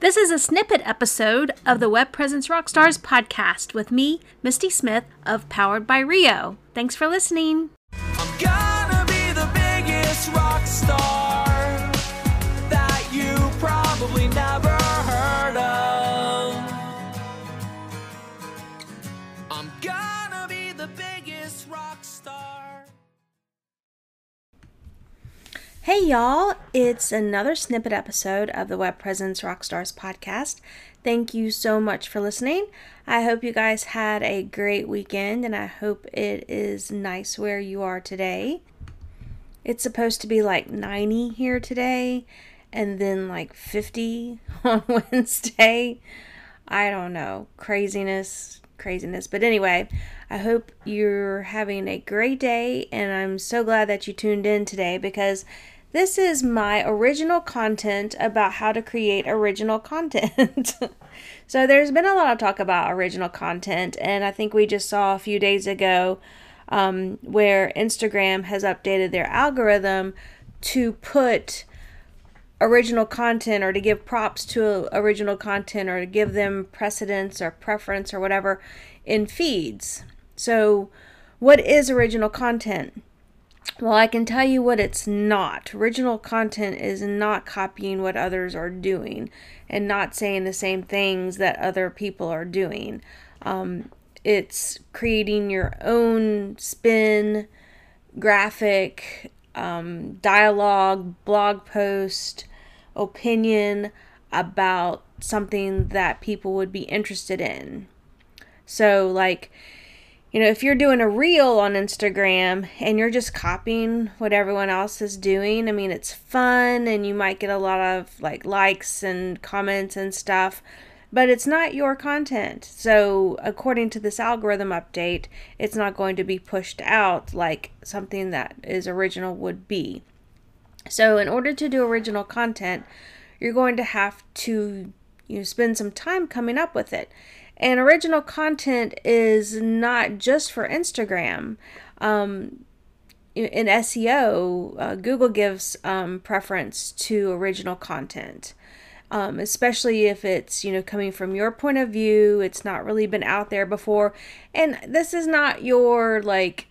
This is a snippet episode of the Web Presence Rockstars podcast with me, Misty Smith of Powered by Rio. Thanks for listening. Hey y'all, it's another snippet episode of the Web Presence Rockstars podcast. Thank you so much for listening. I hope you guys had a great weekend and I hope it is nice where you are today. It's supposed to be like 90 here today and then like 50 on Wednesday. I don't know. Craziness, craziness. But anyway, I hope you're having a great day and I'm so glad that you tuned in today because this is my original content about how to create original content. so, there's been a lot of talk about original content, and I think we just saw a few days ago um, where Instagram has updated their algorithm to put original content or to give props to original content or to give them precedence or preference or whatever in feeds. So, what is original content? Well, I can tell you what it's not. Original content is not copying what others are doing and not saying the same things that other people are doing. Um, it's creating your own spin, graphic, um, dialogue, blog post, opinion about something that people would be interested in. So, like, you know, if you're doing a reel on Instagram and you're just copying what everyone else is doing, I mean, it's fun and you might get a lot of like likes and comments and stuff, but it's not your content. So, according to this algorithm update, it's not going to be pushed out like something that is original would be. So, in order to do original content, you're going to have to you know spend some time coming up with it. And original content is not just for Instagram. Um, in SEO, uh, Google gives um, preference to original content, um, especially if it's you know coming from your point of view. It's not really been out there before, and this is not your like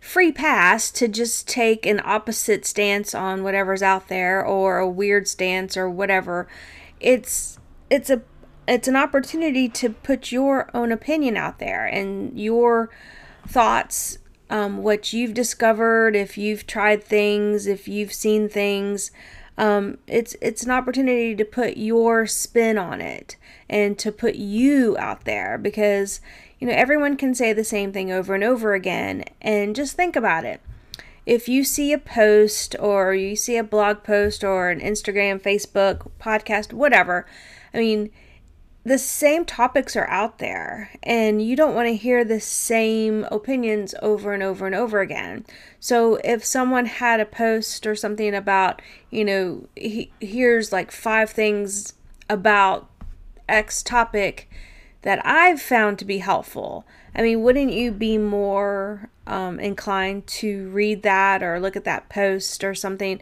free pass to just take an opposite stance on whatever's out there or a weird stance or whatever. It's it's a it's an opportunity to put your own opinion out there and your thoughts um, what you've discovered if you've tried things if you've seen things. Um, it's it's an opportunity to put your spin on it and to put you out there because you know everyone can say the same thing over and over again and just think about it. If you see a post or you see a blog post or an Instagram, Facebook, podcast, whatever, I mean, the same topics are out there and you don't want to hear the same opinions over and over and over again. So if someone had a post or something about, you know, he, here's like five things about X topic that I've found to be helpful. I mean, wouldn't you be more um, inclined to read that or look at that post or something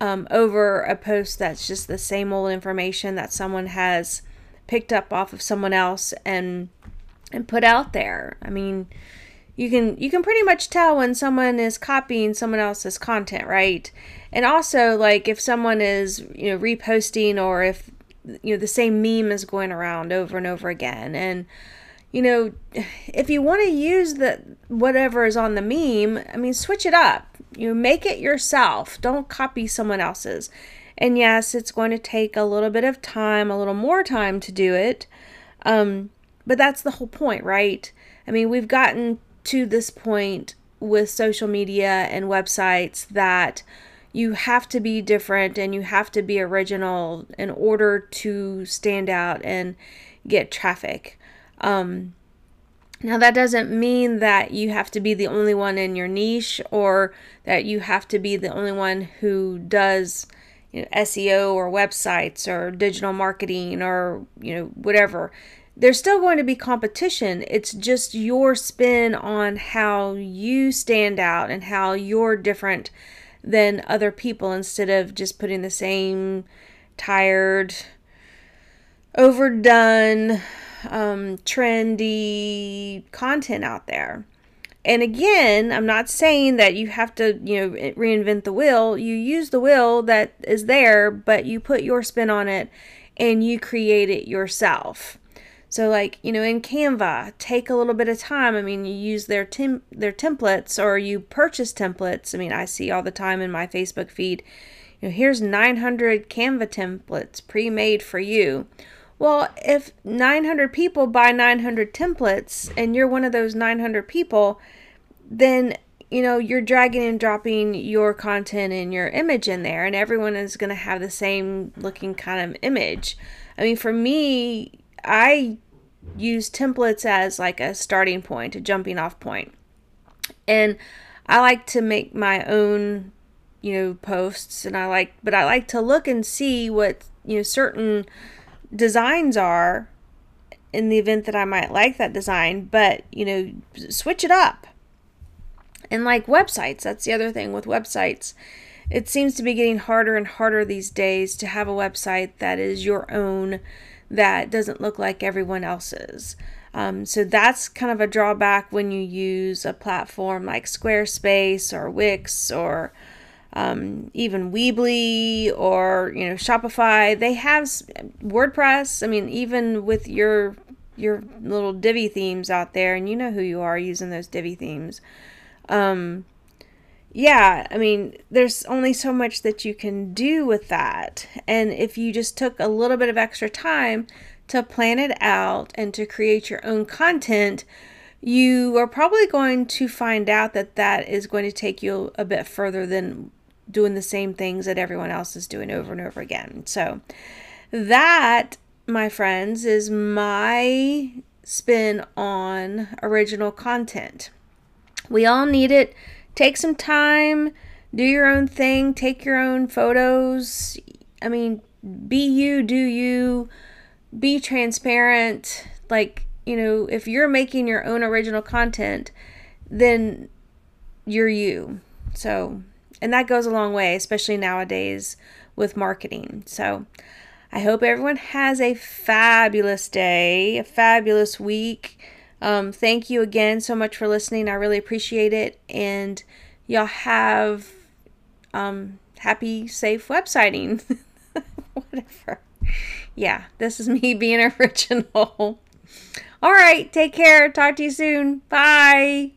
um, over a post that's just the same old information that someone has picked up off of someone else and and put out there. I mean, you can you can pretty much tell when someone is copying someone else's content, right? And also like if someone is, you know, reposting or if you know the same meme is going around over and over again and you know, if you want to use the whatever is on the meme, I mean, switch it up. You make it yourself. Don't copy someone else's. And yes, it's going to take a little bit of time, a little more time to do it. Um, but that's the whole point, right? I mean, we've gotten to this point with social media and websites that you have to be different and you have to be original in order to stand out and get traffic. Um, now, that doesn't mean that you have to be the only one in your niche or that you have to be the only one who does you know, SEO or websites or digital marketing or you know whatever. There's still going to be competition. It's just your spin on how you stand out and how you're different than other people instead of just putting the same tired overdone, um, trendy content out there. And again, I'm not saying that you have to, you know, reinvent the wheel. You use the wheel that is there, but you put your spin on it and you create it yourself. So like, you know, in Canva, take a little bit of time. I mean, you use their tem- their templates or you purchase templates. I mean, I see all the time in my Facebook feed, you know, here's 900 Canva templates pre-made for you. Well, if 900 people buy 900 templates and you're one of those 900 people, then you know you're dragging and dropping your content and your image in there and everyone is going to have the same looking kind of image. I mean, for me, I use templates as like a starting point, a jumping off point. And I like to make my own, you know, posts and I like but I like to look and see what, you know, certain designs are in the event that I might like that design, but, you know, switch it up. And like websites, that's the other thing with websites. It seems to be getting harder and harder these days to have a website that is your own, that doesn't look like everyone else's. Um, so that's kind of a drawback when you use a platform like Squarespace or Wix or um, even Weebly or you know Shopify. They have WordPress. I mean, even with your your little Divi themes out there, and you know who you are using those Divi themes. Um, yeah, I mean, there's only so much that you can do with that. And if you just took a little bit of extra time to plan it out and to create your own content, you are probably going to find out that that is going to take you a bit further than doing the same things that everyone else is doing over and over again. So, that, my friends, is my spin on original content. We all need it. Take some time, do your own thing, take your own photos. I mean, be you, do you, be transparent. Like, you know, if you're making your own original content, then you're you. So, and that goes a long way, especially nowadays with marketing. So I hope everyone has a fabulous day, a fabulous week. Um, thank you again so much for listening. I really appreciate it. And y'all have um, happy, safe websiting. Whatever. Yeah, this is me being original. All right, take care. Talk to you soon. Bye.